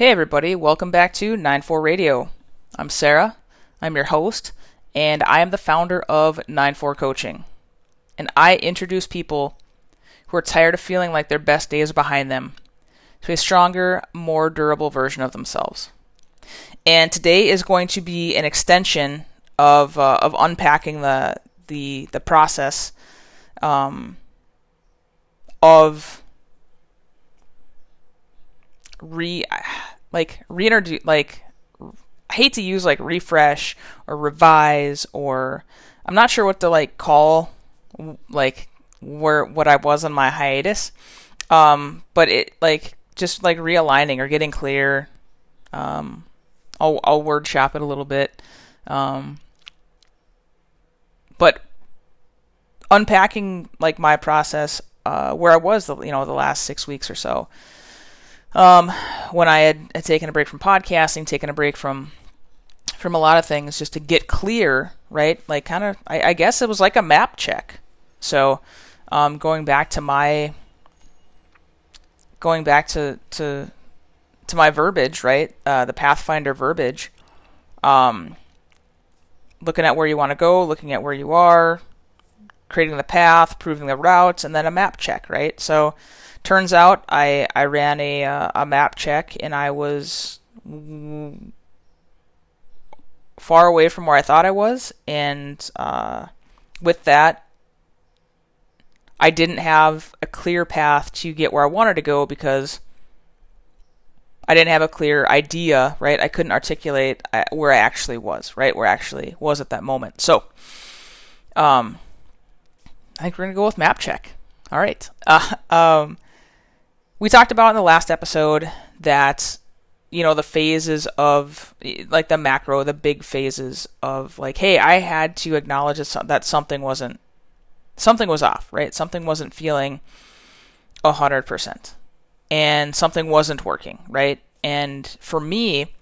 Hey, everybody, welcome back to 94 Radio. I'm Sarah, I'm your host, and I am the founder of 94 Coaching. And I introduce people who are tired of feeling like their best days are behind them to a stronger, more durable version of themselves. And today is going to be an extension of, uh, of unpacking the, the, the process um, of re like reintroduce like I hate to use like refresh or revise or I'm not sure what to like call like where what I was on my hiatus. Um, but it like just like realigning or getting clear. Um, I'll I'll word shop it a little bit. Um, but unpacking like my process uh, where I was the you know the last six weeks or so um, when I had, had taken a break from podcasting, taken a break from from a lot of things, just to get clear, right? Like kind of, I, I, guess it was like a map check. So, um, going back to my going back to to to my verbiage, right? Uh, the Pathfinder verbiage. Um, looking at where you want to go, looking at where you are, creating the path, proving the routes, and then a map check, right? So Turns out I I ran a uh, a map check and I was far away from where I thought I was, and uh, with that, I didn't have a clear path to get where I wanted to go because I didn't have a clear idea, right? I couldn't articulate uh, where I actually was, right? Where I actually was at that moment. So, um, I think we're gonna go with map check. All right. Uh, um, we talked about in the last episode that you know the phases of like the macro the big phases of like hey i had to acknowledge that something wasn't something was off right something wasn't feeling 100% and something wasn't working right and for me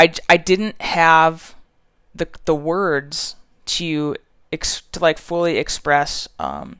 i, I didn't have the the words to ex, to like fully express um,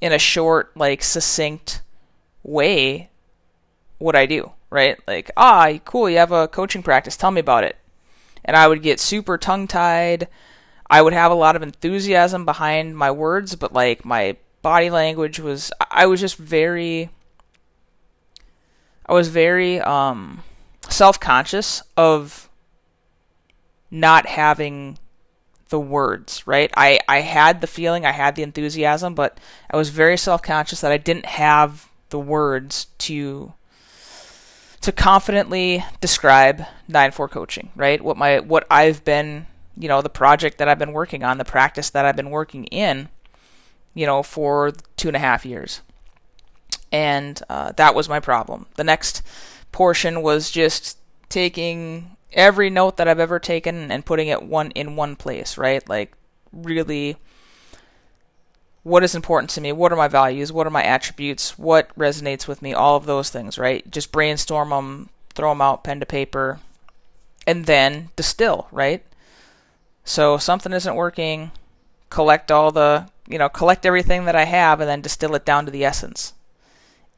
in a short like succinct way what I do, right? Like, ah, cool, you have a coaching practice, tell me about it. And I would get super tongue tied. I would have a lot of enthusiasm behind my words, but like my body language was, I was just very, I was very um, self conscious of not having the words, right? I, I had the feeling, I had the enthusiasm, but I was very self conscious that I didn't have the words to to confidently describe 9-4 coaching, right? What my what I've been, you know, the project that I've been working on, the practice that I've been working in, you know, for two and a half years. And uh, that was my problem. The next portion was just taking every note that I've ever taken and putting it one in one place, right? Like really what is important to me, what are my values, what are my attributes, what resonates with me, all of those things, right? Just brainstorm them, throw them out, pen to paper, and then distill, right? So something isn't working, collect all the, you know, collect everything that I have and then distill it down to the essence.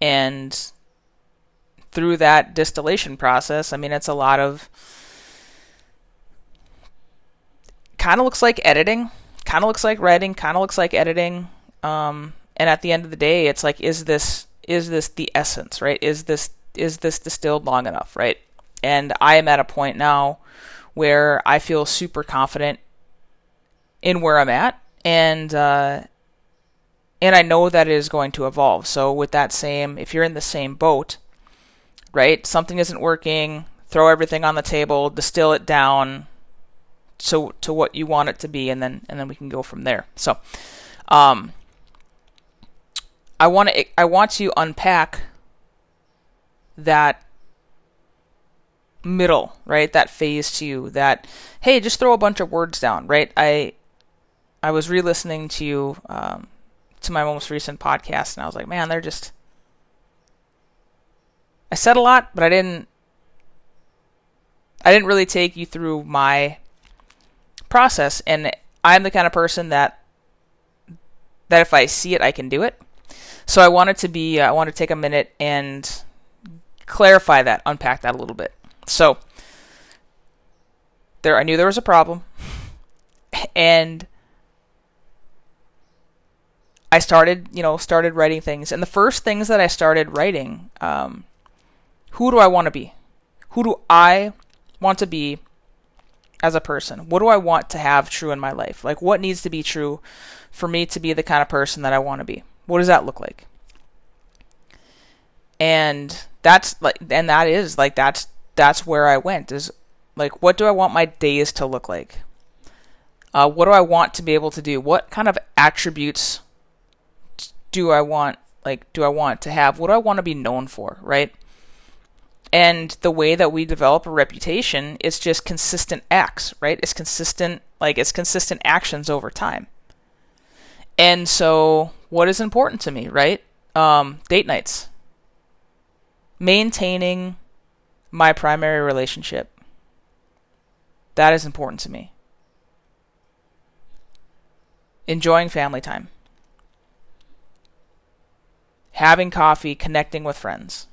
And through that distillation process, I mean, it's a lot of kind of looks like editing, kind of looks like writing, kind of looks like editing. Um, and at the end of the day, it's like, is this is this the essence, right? Is this is this distilled long enough, right? And I am at a point now where I feel super confident in where I'm at, and uh, and I know that it is going to evolve. So with that same, if you're in the same boat, right? Something isn't working. Throw everything on the table, distill it down, to to what you want it to be, and then and then we can go from there. So, um, I want to I want to unpack that middle, right? That phase two. That hey, just throw a bunch of words down, right? I I was re-listening to you um, to my most recent podcast, and I was like, man, they're just. I said a lot, but I didn't. I didn't really take you through my process, and I'm the kind of person that that if I see it, I can do it. So I wanted to be, uh, I want to take a minute and clarify that, unpack that a little bit. So there I knew there was a problem and I started, you know, started writing things. And the first things that I started writing, um, who do I want to be? Who do I want to be as a person? What do I want to have true in my life? Like, what needs to be true for me to be the kind of person that I want to be? What does that look like? And that's like, and that is like, that's, that's where I went is like, what do I want my days to look like? Uh, what do I want to be able to do? What kind of attributes do I want like do I want to have? What do I want to be known for, right? And the way that we develop a reputation is just consistent acts, right? It's consistent like it's consistent actions over time. And so what is important to me, right? Um, date nights. Maintaining my primary relationship. That is important to me. Enjoying family time having coffee, connecting with friends,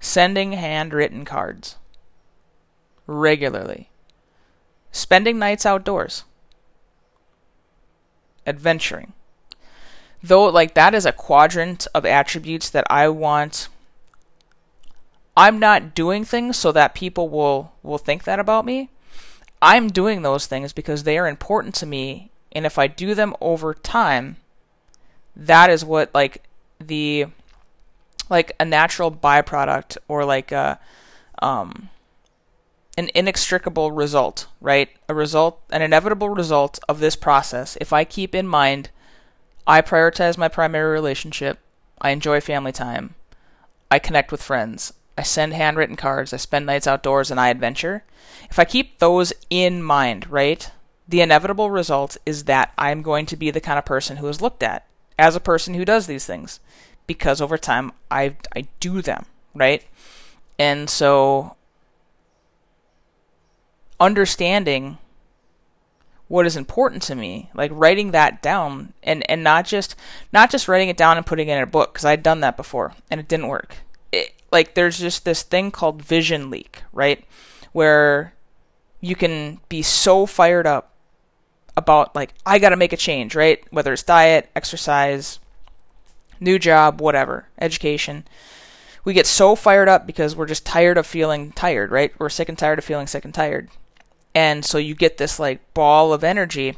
sending handwritten cards regularly, spending nights outdoors, adventuring. Though, like, that is a quadrant of attributes that I want. I'm not doing things so that people will, will think that about me. I'm doing those things because they are important to me, and if I do them over time, that is what like the like a natural byproduct or like a um an inextricable result, right? A result, an inevitable result of this process. If I keep in mind, I prioritize my primary relationship, I enjoy family time, I connect with friends, I send handwritten cards, I spend nights outdoors, and I adventure. If I keep those in mind, right, the inevitable result is that I'm going to be the kind of person who is looked at as a person who does these things because over time I I do them, right? And so understanding what is important to me, like writing that down and and not just not just writing it down and putting it in a book because I'd done that before and it didn't work. It, like there's just this thing called vision leak, right? Where you can be so fired up about like I got to make a change, right? Whether it's diet, exercise, new job, whatever, education. We get so fired up because we're just tired of feeling tired, right? We're sick and tired of feeling sick and tired. And so you get this like ball of energy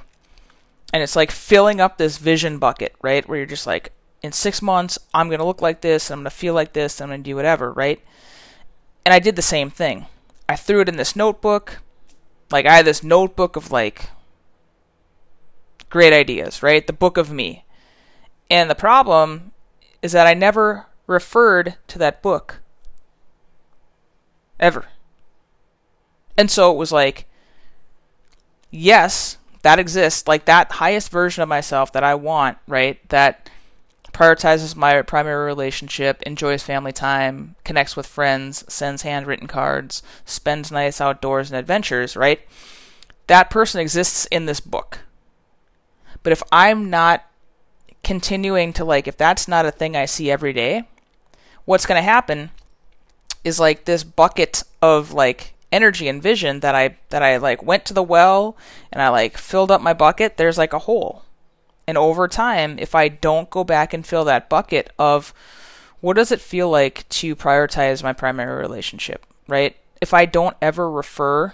and it's like filling up this vision bucket, right? Where you're just like in 6 months I'm going to look like this, I'm going to feel like this, I'm going to do whatever, right? And I did the same thing. I threw it in this notebook. Like I had this notebook of like great ideas, right? The book of me. And the problem is that I never referred to that book. Ever. And so it was like, yes, that exists. Like that highest version of myself that I want, right? That prioritizes my primary relationship, enjoys family time, connects with friends, sends handwritten cards, spends nights outdoors and adventures, right? That person exists in this book. But if I'm not continuing to like, if that's not a thing I see every day, what's going to happen is like this bucket of like energy and vision that I that I like went to the well and I like filled up my bucket, there's like a hole. And over time, if I don't go back and fill that bucket of what does it feel like to prioritize my primary relationship, right? If I don't ever refer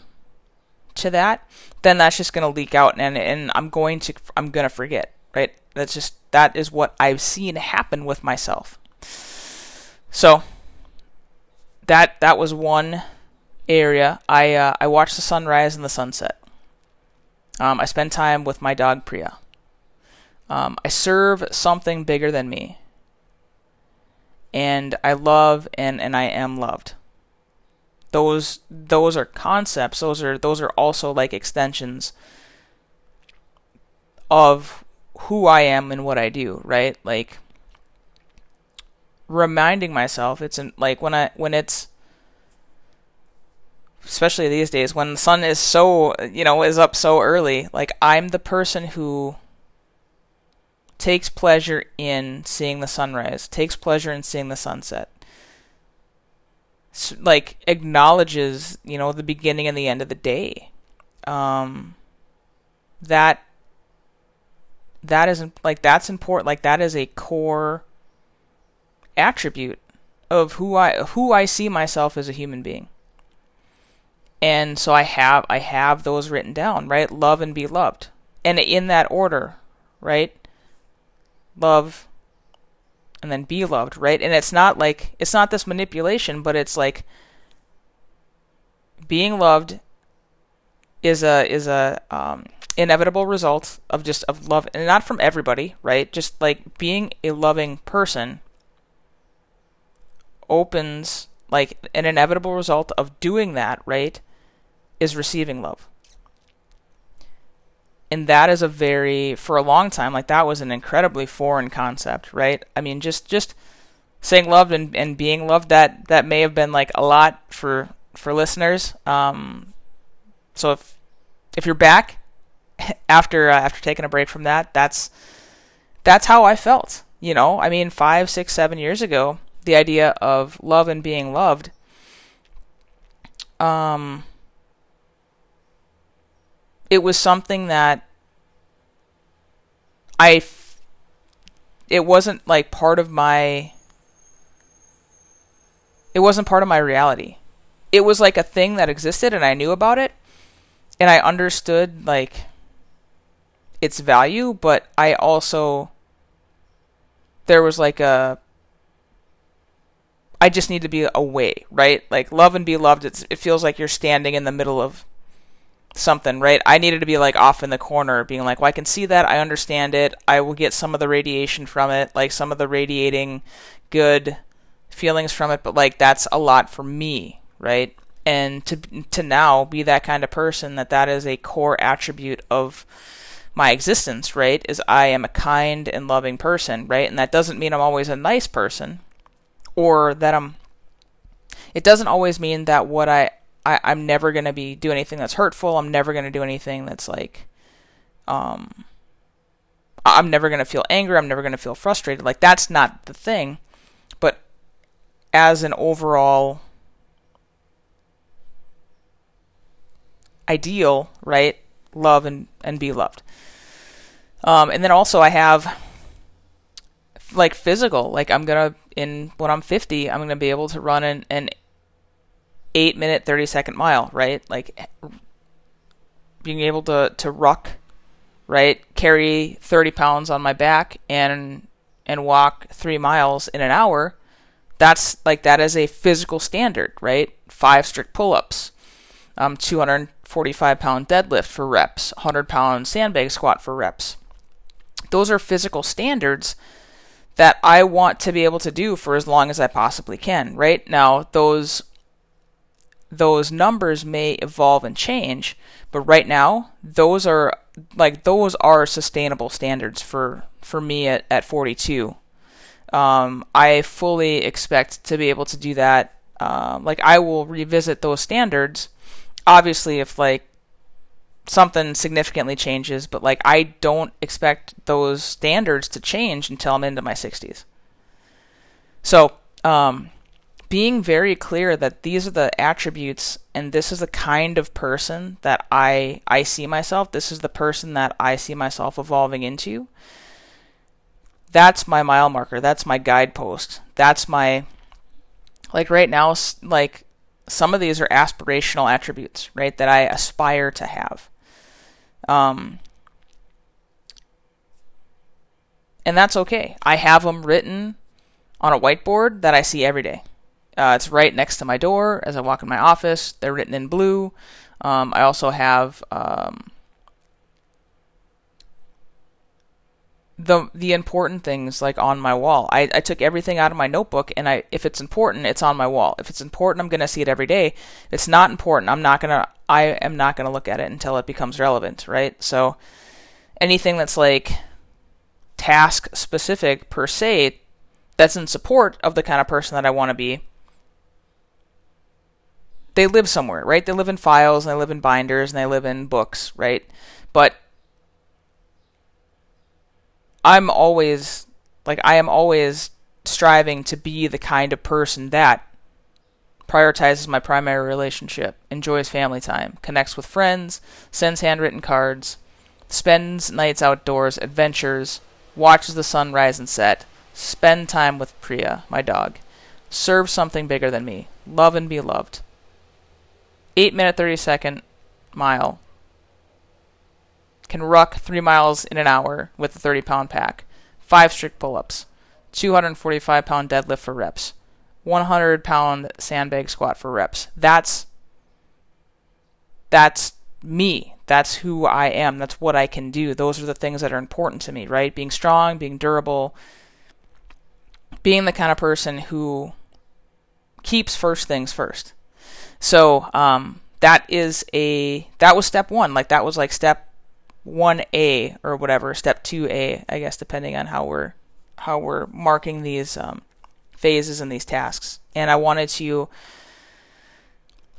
to that, then that's just going to leak out and and I'm going to I'm going to forget, right? That's just that is what I've seen happen with myself. So that that was one area. I uh, I watched the sunrise and the sunset. Um, I spend time with my dog Priya. Um, I serve something bigger than me, and I love and and I am loved those those are concepts those are those are also like extensions of who I am and what I do, right? Like reminding myself it's in, like when I when it's especially these days when the sun is so, you know, is up so early, like I'm the person who takes pleasure in seeing the sunrise, takes pleasure in seeing the sunset like acknowledges you know the beginning and the end of the day um that that isn't like that's important like that is a core attribute of who I who I see myself as a human being. And so I have I have those written down right? Love and be loved. And in that order right? Love and then be loved, right? And it's not like it's not this manipulation, but it's like being loved is a is a um, inevitable result of just of love, and not from everybody, right? Just like being a loving person opens like an inevitable result of doing that, right? Is receiving love and that is a very for a long time like that was an incredibly foreign concept right i mean just just saying loved and, and being loved that that may have been like a lot for for listeners um so if if you're back after uh, after taking a break from that that's that's how i felt you know i mean five six seven years ago the idea of love and being loved um it was something that I it wasn't like part of my it wasn't part of my reality. It was like a thing that existed and I knew about it and I understood like its value, but I also there was like a I just need to be away, right? Like love and be loved. It's, it feels like you're standing in the middle of something, right? I needed to be like off in the corner, being like, well, I can see that, I understand it, I will get some of the radiation from it, like some of the radiating good feelings from it, but like that's a lot for me, right? And to to now be that kind of person that that is a core attribute of my existence, right? Is I am a kind and loving person, right? And that doesn't mean I'm always a nice person or that I'm it doesn't always mean that what I I, I'm never gonna be do anything that's hurtful. I'm never gonna do anything that's like um I'm never gonna feel anger, I'm never gonna feel frustrated. Like that's not the thing. But as an overall ideal, right? Love and, and be loved. Um, and then also I have like physical, like I'm gonna in when I'm 50, I'm gonna be able to run an, an eight minute, 30 second mile, right? Like being able to, to ruck, right? Carry 30 pounds on my back and, and walk three miles in an hour. That's like, that is a physical standard, right? Five strict pull ups, um, 245 pound deadlift for reps, 100 pound sandbag squat for reps. Those are physical standards that I want to be able to do for as long as I possibly can, right? Now, those those numbers may evolve and change, but right now those are like those are sustainable standards for for me at at 42. Um, I fully expect to be able to do that. Um, like I will revisit those standards, obviously if like something significantly changes, but like I don't expect those standards to change until I'm into my 60s. So, um, being very clear that these are the attributes and this is the kind of person that I I see myself, this is the person that I see myself evolving into. That's my mile marker. That's my guidepost. That's my like right now like some of these are aspirational attributes, right? That I aspire to have. Um and that's okay. I have them written on a whiteboard that I see every day. Uh, it's right next to my door as I walk in my office. They're written in blue. Um, I also have um, the the important things like on my wall. I, I took everything out of my notebook and I if it's important, it's on my wall. If it's important, I'm gonna see it every day. If it's not important, I'm not gonna I am not gonna look at it until it becomes relevant, right? So anything that's like task specific per se that's in support of the kind of person that I want to be they live somewhere, right? They live in files and they live in binders and they live in books, right? But I'm always like I am always striving to be the kind of person that prioritizes my primary relationship, enjoys family time, connects with friends, sends handwritten cards, spends nights outdoors, adventures, watches the sun rise and set, spend time with Priya, my dog, serve something bigger than me, love and be loved. 8 minute 30 second mile. Can ruck 3 miles in an hour with a 30 pound pack. 5 strict pull ups. 245 pound deadlift for reps. 100 pound sandbag squat for reps. That's that's me. That's who I am. That's what I can do. Those are the things that are important to me, right? Being strong, being durable, being the kind of person who keeps first things first. So, um, that is a that was step 1. Like that was like step 1A or whatever, step 2A, I guess depending on how we're how we're marking these um, phases and these tasks. And I wanted to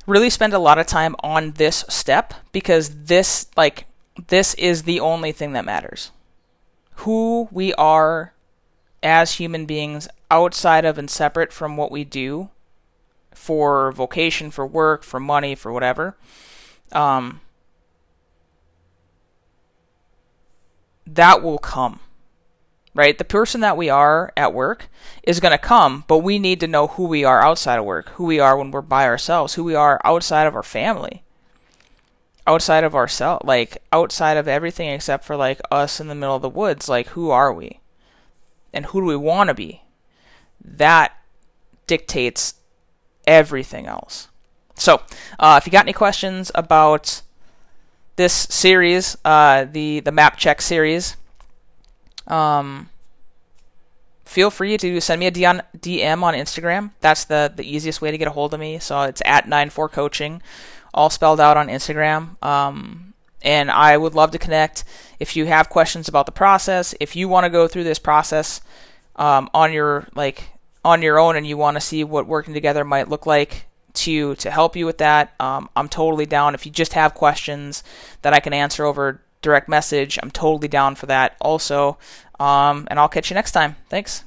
really spend a lot of time on this step because this like this is the only thing that matters. Who we are as human beings outside of and separate from what we do for vocation, for work, for money, for whatever. Um, that will come right? The person that we are at work is going to come, but we need to know who we are outside of work, who we are when we're by ourselves, who we are outside of our family, outside of ourselves, like outside of everything except for like us in the middle of the woods. Like, who are we? And who do we want to be? That dictates everything else. So, uh, if you got any questions about this series, uh, the the map check series, um, feel free to send me a DM on Instagram. That's the, the easiest way to get a hold of me. So it's at 94coaching, all spelled out on Instagram. Um, and I would love to connect. If you have questions about the process, if you want to go through this process um, on your like on your own, and you want to see what working together might look like to to help you with that, um, I'm totally down. If you just have questions that I can answer over direct message. I'm totally down for that also. Um, and I'll catch you next time. Thanks.